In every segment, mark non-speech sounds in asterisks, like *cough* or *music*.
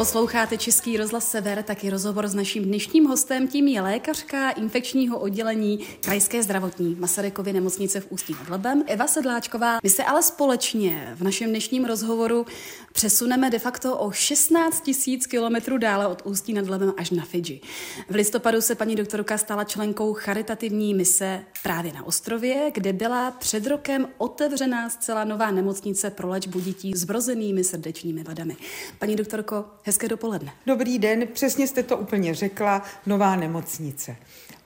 Posloucháte Český rozhlas Sever, taky rozhovor s naším dnešním hostem, tím je lékařka infekčního oddělení Krajské zdravotní Masarykovy nemocnice v Ústí nad Labem, Eva Sedláčková. My se ale společně v našem dnešním rozhovoru přesuneme de facto o 16 tisíc kilometrů dále od Ústí nad Labem až na Fidži. V listopadu se paní doktorka stala členkou charitativní mise právě na ostrově, kde byla před rokem otevřená zcela nová nemocnice pro léčbu dětí s vrozenými srdečními vadami. Paní doktorko, Hezké dopoledne. Dobrý den, přesně jste to úplně řekla, nová nemocnice.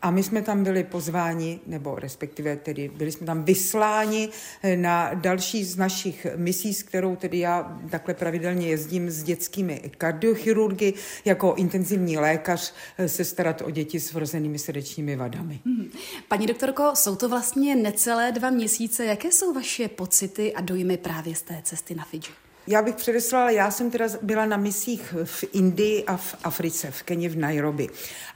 A my jsme tam byli pozváni, nebo respektive tedy byli jsme tam vysláni na další z našich misí, s kterou tedy já takhle pravidelně jezdím s dětskými kardiochirurgy jako intenzivní lékař se starat o děti s vrozenými srdečními vadami. Hmm. Paní doktorko, jsou to vlastně necelé dva měsíce. Jaké jsou vaše pocity a dojmy právě z té cesty na Fidži? Já bych předeslala, já jsem teda byla na misích v Indii a v Africe, v Keni, v Nairobi.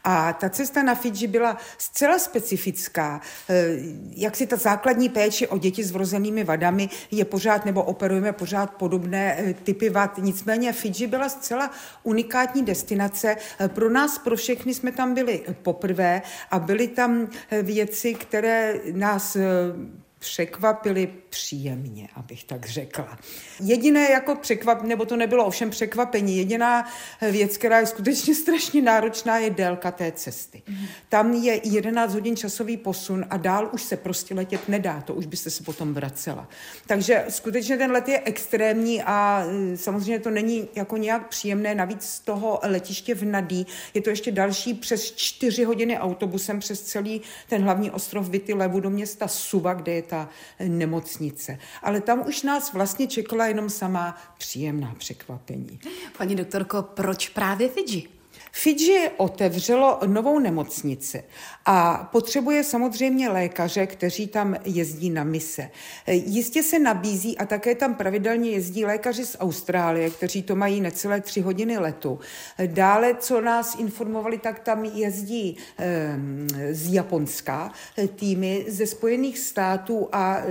A ta cesta na Fidži byla zcela specifická. Eh, jak si ta základní péče o děti s vrozenými vadami je pořád, nebo operujeme pořád podobné eh, typy vad. Nicméně Fidži byla zcela unikátní destinace. Eh, pro nás, pro všechny jsme tam byli poprvé a byly tam věci, které nás překvapili příjemně, abych tak řekla. Jediné jako překvap, nebo to nebylo ovšem překvapení, jediná věc, která je skutečně *laughs* strašně náročná, je délka té cesty. Mm. Tam je 11 hodin časový posun a dál už se prostě letět nedá, to už byste se potom vracela. Takže skutečně ten let je extrémní a e, samozřejmě to není jako nějak příjemné, navíc z toho letiště v Nadí je to ještě další přes 4 hodiny autobusem přes celý ten hlavní ostrov Vity Levu do města Suva, kde je ta nemocnice. Ale tam už nás vlastně čekala jenom sama příjemná překvapení. Paní doktorko, proč právě Fidži? Fidži otevřelo novou nemocnici a potřebuje samozřejmě lékaře, kteří tam jezdí na mise. Jistě se nabízí a také tam pravidelně jezdí lékaři z Austrálie, kteří to mají necelé tři hodiny letu. Dále, co nás informovali, tak tam jezdí eh, z Japonska týmy ze Spojených států a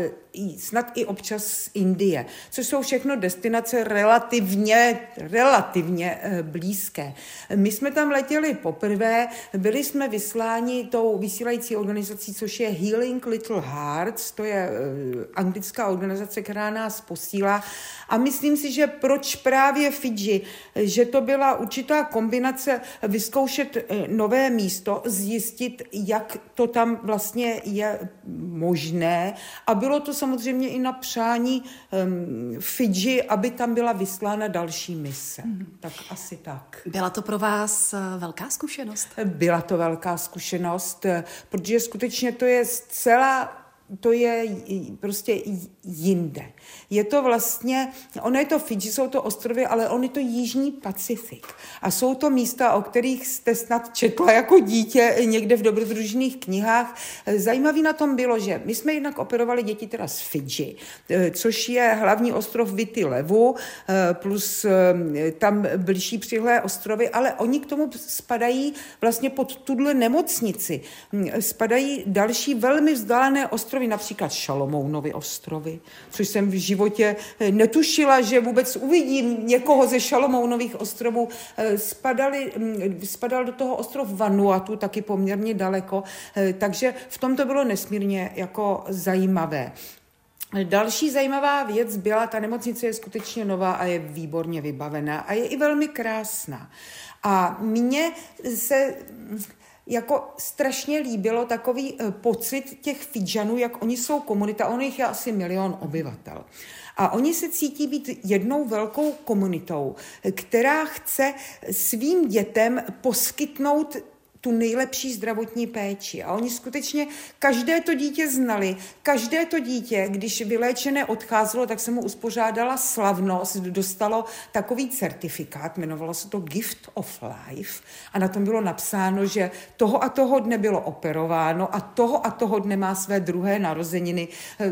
snad i občas z Indie, což jsou všechno destinace relativně, relativně eh, blízké. My jsme tam letěli poprvé, byli jsme vysláni tou vysílající organizací, což je Healing Little Hearts, to je eh, anglická organizace, která nás posílá a myslím si, že proč právě Fidži, že to byla určitá kombinace vyzkoušet eh, nové místo, zjistit, jak to tam vlastně je možné a bylo to samozřejmě samozřejmě i na přání um, Fidži, aby tam byla vyslána další mise. Mm. Tak asi tak. Byla to pro vás eh, velká zkušenost? Byla to velká zkušenost, eh, protože skutečně to je zcela to je prostě jinde. Je to vlastně, ono je to Fidži, jsou to ostrovy, ale on je to Jižní Pacifik. A jsou to místa, o kterých jste snad četla jako dítě někde v dobrodružných knihách. Zajímavý na tom bylo, že my jsme jednak operovali děti teda z Fidži, což je hlavní ostrov Vity Levu, plus eh, tam blížší přihlé ostrovy, ale oni k tomu spadají vlastně pod tuhle nemocnici. Spadají další velmi vzdálené ostrovy, ostrovy, například Šalomounovy ostrovy, což jsem v životě eh, netušila, že vůbec uvidím někoho ze Šalomounových ostrovů. Eh, spadali, mm, spadal do toho ostrov Vanuatu, taky poměrně daleko, eh, takže v tom to bylo nesmírně jako zajímavé. Další zajímavá věc byla, ta nemocnice je skutečně nová a je výborně vybavená a je i velmi krásná. A mně se jako strašně líbilo takový eh, pocit těch Fidžanů, jak oni jsou komunita, on jich je asi milion obyvatel. A oni se cítí být jednou velkou komunitou, která chce svým dětem poskytnout tu nejlepší zdravotní péči. A oni skutečně každé to dítě znali. Každé to dítě, když vyléčené odcházelo, tak se mu uspořádala slavnost, dostalo takový certifikát, jmenovalo se to Gift of Life a na tom bylo napsáno, že toho a toho dne bylo operováno a toho a toho dne má své druhé narozeniny.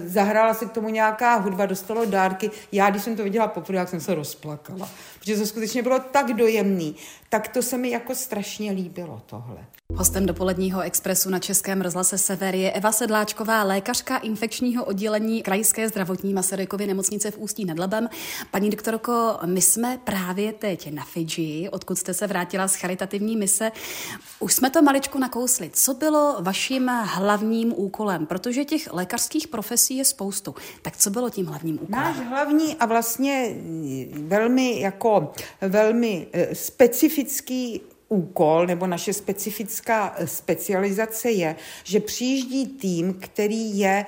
Zahrála se k tomu nějaká hudba, dostalo dárky. Já, když jsem to viděla poprvé, jak jsem se rozplakala protože to skutečně bylo tak dojemný. Tak to se mi jako strašně líbilo tohle. Hostem dopoledního expresu na Českém rozhlase Sever je Eva Sedláčková, lékařka infekčního oddělení Krajské zdravotní Masarykovy nemocnice v Ústí nad Labem. Paní doktorko, my jsme právě teď na Fidži, odkud jste se vrátila z charitativní mise. Už jsme to maličku nakousli. Co bylo vaším hlavním úkolem? Protože těch lékařských profesí je spoustu. Tak co bylo tím hlavním úkolem? Náš hlavní a vlastně velmi jako velmi eh, specifický úkol nebo naše specifická eh, specializace je, že přijíždí tým, který je,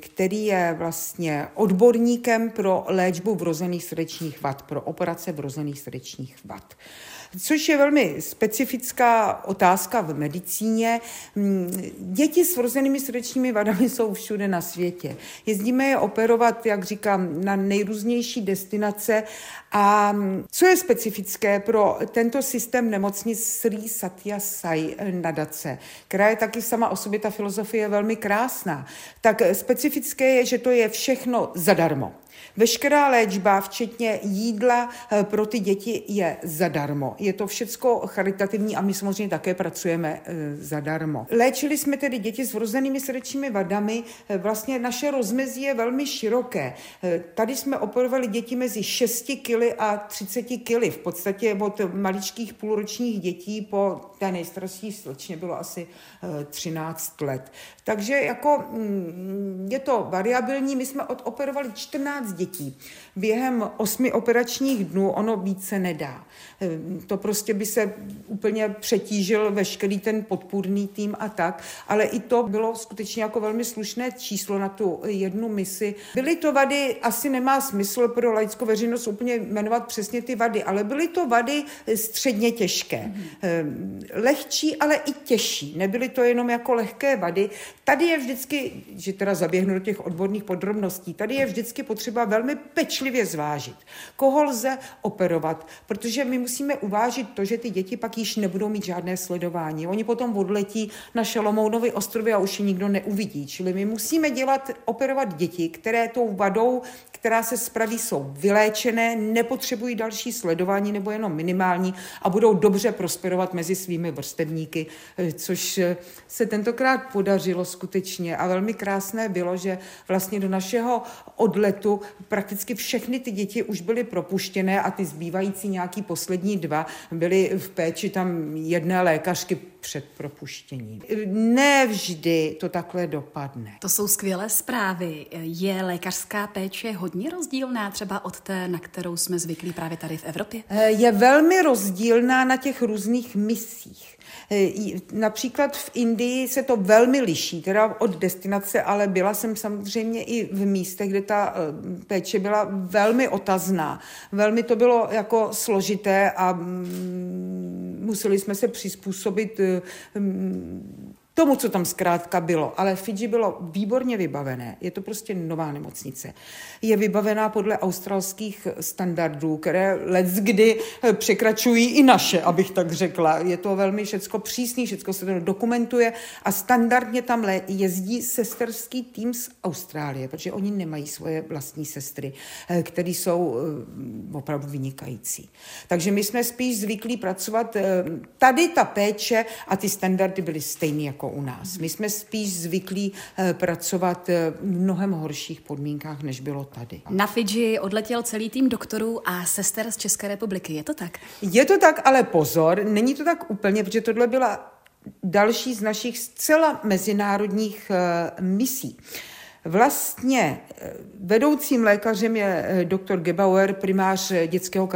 který je vlastně odborníkem pro léčbu vrozených srdečních vad, pro operace vrozených srdečních vad což je velmi specifická otázka v medicíně. Mm, děti s vrozenými srdečními vadami jsou všude na světě. Jezdíme je operovat, jak říkám, na nejrůznější destinace a mm, co je specifické pro tento systém nemocnic Sri Satya Sai nadace, která je taky sama o sobě, ta filozofie je velmi krásná, tak specifické je, že to je všechno zadarmo. Veškerá léčba, včetně jídla eh, pro ty děti, je zadarmo. Je to všecko charitativní a my samozřejmě také pracujeme eh, zadarmo. Léčili jsme tedy děti s vrozenými srdečními vadami. Eh, vlastně naše rozmezí je velmi široké. Tady jsme operovali děti mezi 6 kg a 30 kg. V podstatě od maličkých půlročních dětí po té nejstarší slečně bylo asi 13 let. Takže jako mm, je to variabilní. My jsme odoperovali 14 dětí. Během osmi operačních dnů ono více nedá. Ehm, to prostě by se úplně přetížil veškerý ten podpůrný tým a tak, ale i to bylo skutečně jako velmi slušné číslo na tu jednu misi. Byly to vady, asi nemá smysl pro laickou veřejnost úplně jmenovat přesně ty vady, ale byly to vady středně těžké. Mm-hmm. Lehčí, ale i těžší. Nebyly to jenom jako lehké vady. Tady je vždycky, že teda zaběhnu do těch odborných podrobností, tady je vždycky potřeba velmi pečlivě zvážit, koho lze operovat, protože my musíme uvážit to, že ty děti pak již nebudou mít žádné sledování. Oni potom odletí na Šalomounovy ostrovy a už je nikdo neuvidí. Čili my musíme dělat, operovat děti, které tou vadou, která se spraví, jsou vyléčené, nepotřebují další sledování nebo jenom minimální a budou dobře prosperovat mezi svými vrstevníky, eh, což eh, se tentokrát podařilo skutečně a velmi krásné bylo, že vlastně do našeho odletu prakticky všechny ty děti už byly propuštěné a ty zbývající nějaký poslední dva byly v péči tam jedné lékařky před propuštěním. Ne vždy to takhle dopadne. To jsou skvělé zprávy. Je lékařská péče hodně rozdílná třeba od té, na kterou jsme zvyklí právě tady v Evropě? Je velmi rozdílná na těch různých misích. Eh, například v Indii se to velmi liší, teda od destinace, ale byla jsem samozřejmě i v místech, kde ta eh, péče byla velmi otazná. Velmi to bylo jako složité a mm, museli jsme se přizpůsobit eh, tomu, co tam zkrátka bylo. Ale Fidži bylo výborně vybavené. Je to prostě nová nemocnice. Je vybavená podle australských standardů, které let kdy překračují i naše, abych tak řekla. Je to velmi všecko přísný, všecko se to dokumentuje a standardně tam jezdí sesterský tým z Austrálie, protože oni nemají svoje vlastní sestry, eh, které jsou eh, opravdu vynikající. Takže my jsme spíš zvyklí pracovat. Eh, tady ta péče a ty standardy byly stejné jako u nás. My jsme spíš zvyklí eh, pracovat eh, v mnohem horších podmínkách, než bylo tady. Na Fidži odletěl celý tým doktorů a sester z České republiky. Je to tak? Je to tak, ale pozor, není to tak úplně, protože tohle byla další z našich zcela mezinárodních uh, misí. Vlastně eh, vedoucím lékařem je eh, doktor Gebauer, primář dětského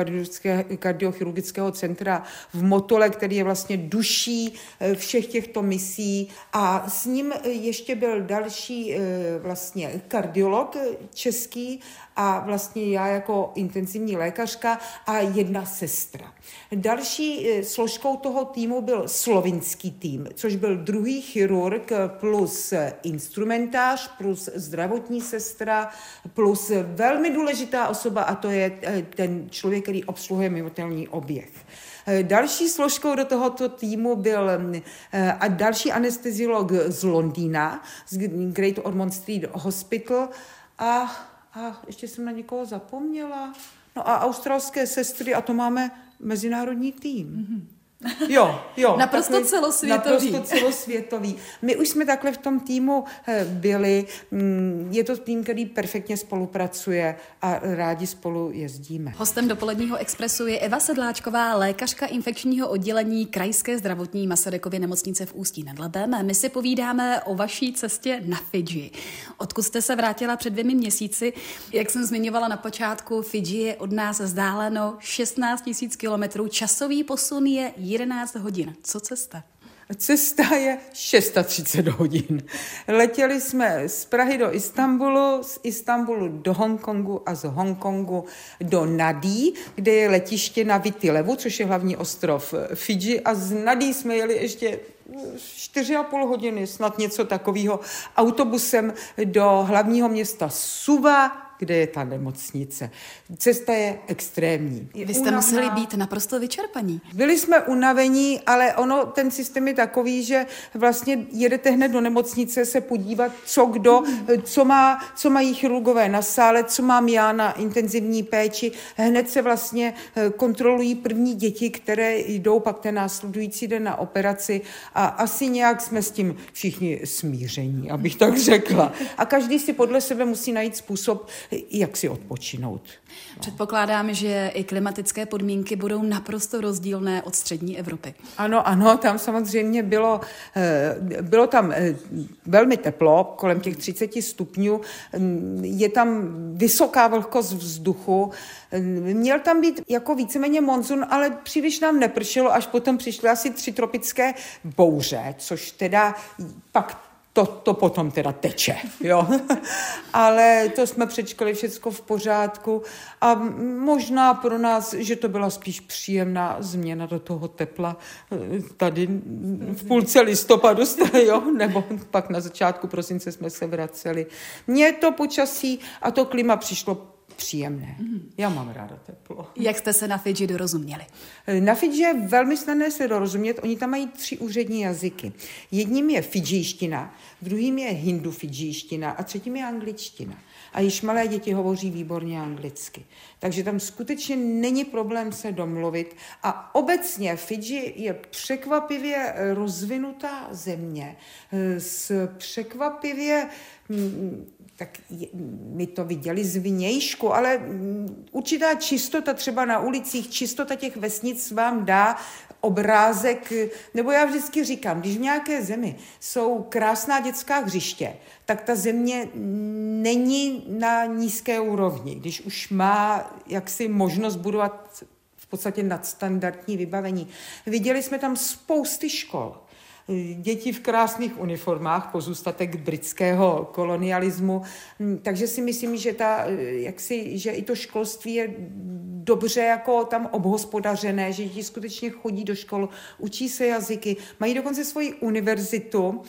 kardiochirurgického centra v Motole, který je vlastně duší eh, všech těchto misí. A s ním ještě byl další vlastně kardiolog český a vlastně já jako intenzivní lékařka a jedna sestra. Další eh, složkou toho týmu byl slovinský tým, což byl druhý chirurg plus instrumentář plus zdravotní sestra plus velmi důležitá osoba a to je eh, ten člověk, který obsluhuje mimotelní oběh. Eh, další složkou do tohoto týmu byl a další anesteziolog z Londýna, z Great Ormond Street Hospital a a ještě jsem na někoho zapomněla. No a australské sestry, a to máme mezinárodní tým. Mm-hmm. Jo, jo. naprosto takový, celosvětový. Naprosto celosvětový. My už jsme takhle v tom týmu eh, byli. Mm, je to tým, který perfektně spolupracuje a rádi spolu jezdíme. Hostem dopoledního expresu je Eva Sedláčková, lékařka infekčního oddělení Krajské zdravotní Masarykovy nemocnice v Ústí nad Labem. My si povídáme o vaší cestě na Fidži. Odkud jste se vrátila před dvěmi měsíci? Jak jsem zmiňovala na počátku, Fidži je od nás vzdáleno 16 000 kilometrů. Časový posun je 11 hodin. Co cesta? Cesta je 630 hodin. Letěli jsme z Prahy do Istanbulu, z Istanbulu do Hongkongu a z Hongkongu do Nadí, kde je letiště na Vitilevu, což je hlavní ostrov Fidži a z Nadí jsme jeli ještě čtyři a půl hodiny, snad něco takového, autobusem do hlavního města Suva, kde je ta nemocnice. Cesta je extrémní. Je Vy jste unavná. museli být naprosto vyčerpaní. Byli jsme unavení, ale ono, ten systém je takový, že vlastně jedete hned do nemocnice se podívat, co kdo, co, má, co mají chirurgové na sále, co mám já na intenzivní péči. Hned se vlastně eh, kontrolují první děti, které jdou pak ten následující den na operaci a asi nějak jsme s tím všichni smíření, abych tak řekla. A každý si podle sebe musí najít způsob, jak si odpočinout. No. Předpokládám, že i klimatické podmínky budou naprosto rozdílné od střední Evropy. Ano, ano, tam samozřejmě bylo, eh, bylo tam eh, velmi teplo, kolem těch 30 stupňů, mm, je tam vysoká vlhkost vzduchu, Měl tam být jako víceméně monzun, ale příliš nám nepršelo, až potom přišly asi tři tropické bouře, což teda pak to, to potom teda teče, jo. *laughs* Ale to jsme přečkali všechno v pořádku a možná pro nás, že to byla spíš příjemná změna do toho tepla eh, tady v půlce listopadu, *laughs* jo, nebo pak na začátku prosince jsme se vraceli. Mně to počasí a to klima přišlo příjemné. Mm. Já mám ráda teplo. Jak jste se na Fidži dorozuměli? Na Fidži je velmi snadné se dorozumět. Oni tam mají tři úřední jazyky. Jedním je fidžíština, druhým je hindu fidžíština a třetím je angličtina. A již malé děti hovoří výborně anglicky. Takže tam skutečně není problém se domluvit. A obecně Fidži je překvapivě rozvinutá země s překvapivě mm, tak my to viděli z vnějšku, ale mm, určitá čistota třeba na ulicích, čistota těch vesnic vám dá obrázek, nebo já vždycky říkám, když v nějaké zemi jsou krásná dětská hřiště, tak ta země není na nízké úrovni. Když už má jaksi možnost budovat v podstatě nadstandardní vybavení. Viděli jsme tam spousty škol, děti v krásných uniformách, pozůstatek britského kolonialismu. Takže si myslím, že, ta, jak si, že i to školství je dobře jako tam obhospodařené, že děti skutečně chodí do škol, učí se jazyky, mají dokonce svoji univerzitu,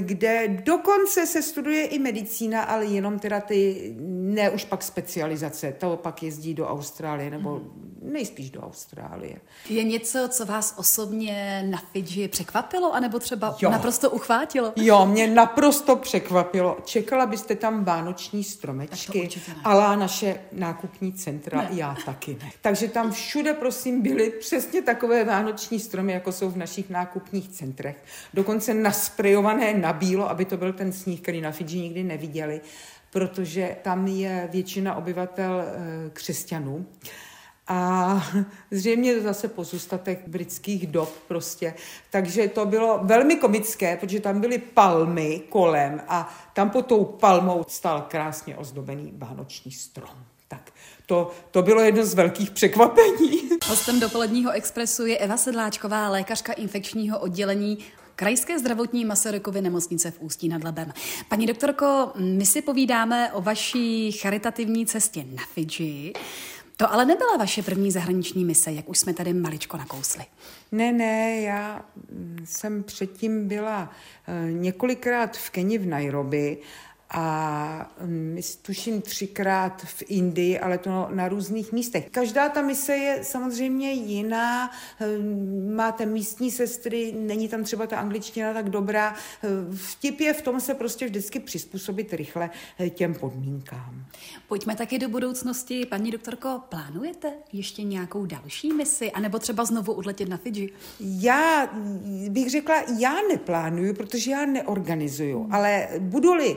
kde dokonce se studuje i medicína, ale jenom teda ty, ne už pak specializace, to pak jezdí do Austrálie, nebo nejspíš do Austrálie. Je něco, co vás osobně na Fidži překvapilo, anebo třeba jo. naprosto uchvátilo? Jo, mě naprosto překvapilo. Čekala byste tam vánoční stromečky, ale naše nákupní centra, ne. já taky ne. Takže tam všude, prosím, byly přesně takové vánoční stromy, jako jsou v našich nákupních centrech. Dokonce nasprejované na bílo, aby to byl ten sníh, který na Fidži nikdy neviděli, protože tam je většina obyvatel eh, křesťanů. A *laughs* zřejmě zase pozůstatek britských dob prostě. Takže to bylo velmi komické, protože tam byly palmy kolem a tam pod tou palmou stál krásně ozdobený vánoční strom. Tak to, to bylo jedno z velkých překvapení. *laughs* Hostem dopoledního expresu je Eva Sedláčková, lékařka infekčního oddělení Krajské zdravotní Masarykovy nemocnice v Ústí nad Labem. Paní doktorko, my si povídáme o vaší charitativní cestě na Fidži. To ale nebyla vaše první zahraniční mise, jak už jsme tady maličko nakousli. Ne, ne, já jsem předtím byla eh, několikrát v Keni v Nairobi a um, tuším třikrát v Indii, ale to na různých místech. Každá ta mise je samozřejmě jiná, um, máte místní sestry, není tam třeba ta angličtina tak dobrá. Vtip je v tom se prostě vždycky přizpůsobit rychle eh, těm podmínkám. Pojďme taky do budoucnosti. Paní doktorko, plánujete ještě nějakou další misi, anebo třeba znovu odletět na Fidži? Já bych řekla, já neplánuju, protože já neorganizuju, hmm. ale budu-li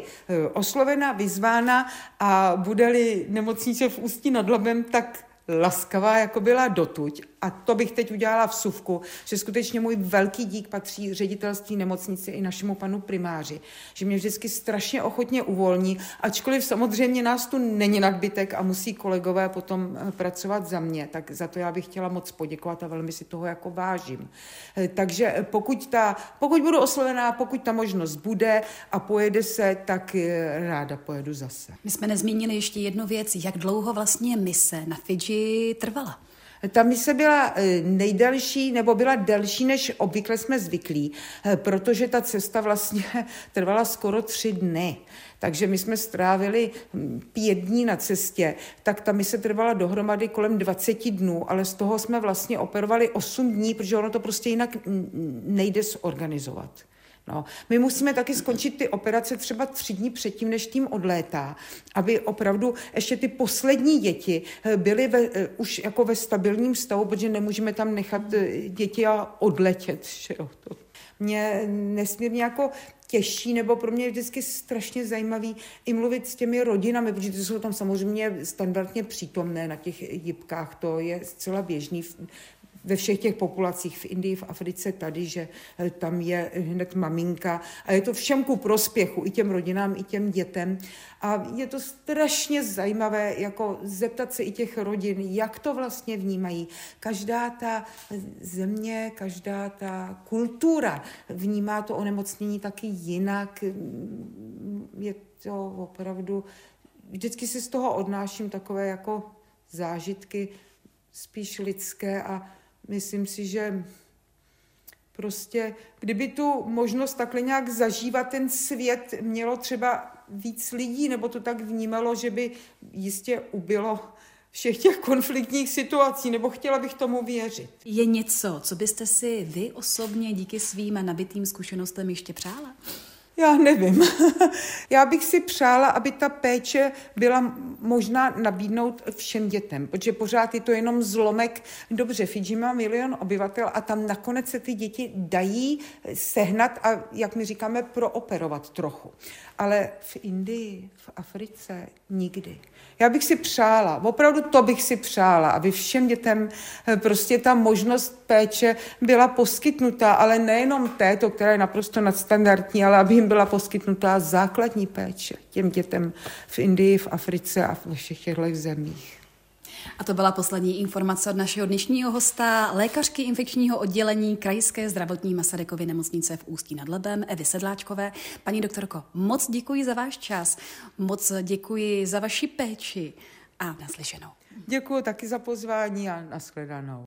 oslovena, vyzvána a bude-li nemocnice v Ústí nad Labem, tak laskavá, jako byla dotuď. A to bych teď udělala v suvku, že skutečně můj velký dík patří ředitelství nemocnice i našemu panu primáři, že mě vždycky strašně ochotně uvolní, ačkoliv samozřejmě nás tu není nadbytek a musí kolegové potom eh, pracovat za mě, tak za to já bych chtěla moc poděkovat a velmi si toho jako vážím. Eh, takže pokud, ta, pokud budu oslovená, pokud ta možnost bude a pojede se, tak eh, ráda pojedu zase. My jsme nezmínili ještě jednu věc, jak dlouho vlastně mise na Fidži trvala. Ta mise byla eh, nejdelší, nebo byla delší, než obvykle jsme zvyklí, eh, protože ta cesta vlastně *laughs* trvala skoro tři dny. Takže my jsme strávili pět dní na cestě, tak ta mise trvala dohromady kolem 20 dnů, ale z toho jsme vlastně operovali 8 dní, protože ono to prostě jinak nejde zorganizovat. No, my musíme taky skončit ty operace třeba tři dní předtím, než tým odlétá, aby opravdu ještě ty poslední děti eh, byly ve, eh, už jako ve stabilním stavu, protože nemůžeme tam nechat eh, děti a odletět. *laughs* Že jo, to mě nesmírně jako těžší, nebo pro mě je vždycky strašně zajímavý i mluvit s těmi rodinami, protože ty jsou tam samozřejmě standardně přítomné na těch jibkách, to je zcela běžný ve všech těch populacích v Indii, v Africe tady, že eh, tam je hned maminka a je to všem ku prospěchu, i těm rodinám, i těm dětem. A je to strašně zajímavé, jako zeptat se i těch rodin, jak to vlastně vnímají. Každá ta země, každá ta kultura vnímá to onemocnění taky jinak. Je to opravdu, vždycky si z toho odnáším takové jako zážitky spíš lidské a myslím si, že prostě, kdyby tu možnost takhle nějak zažívat ten svět mělo třeba víc lidí, nebo to tak vnímalo, že by jistě ubylo všech těch konfliktních situací, nebo chtěla bych tomu věřit. Je něco, co byste si vy osobně díky svým nabitým zkušenostem ještě přála? Já nevím. *laughs* Já bych si přála, aby ta péče byla možná nabídnout všem dětem, protože pořád je to jenom zlomek. Dobře, Fidži má milion obyvatel a tam nakonec se ty děti dají sehnat a, jak my říkáme, prooperovat trochu. Ale v Indii, v Africe nikdy. Já bych si přála, opravdu to bych si přála, aby všem dětem eh, prostě ta možnost péče byla poskytnutá, ale nejenom této, která je naprosto nadstandardní, ale aby jim byla poskytnutá základní péče těm dětem v Indii, v Africe a ve všech těchto zemích. A to byla poslední informace od našeho dnešního hosta, lékařky infekčního oddělení Krajské zdravotní Masarykovy nemocnice v Ústí nad Labem, Evy Sedláčkové. Paní doktorko, moc děkuji za váš čas, moc děkuji za vaši péči a naslyšenou. Děkuji taky za pozvání a nashledanou.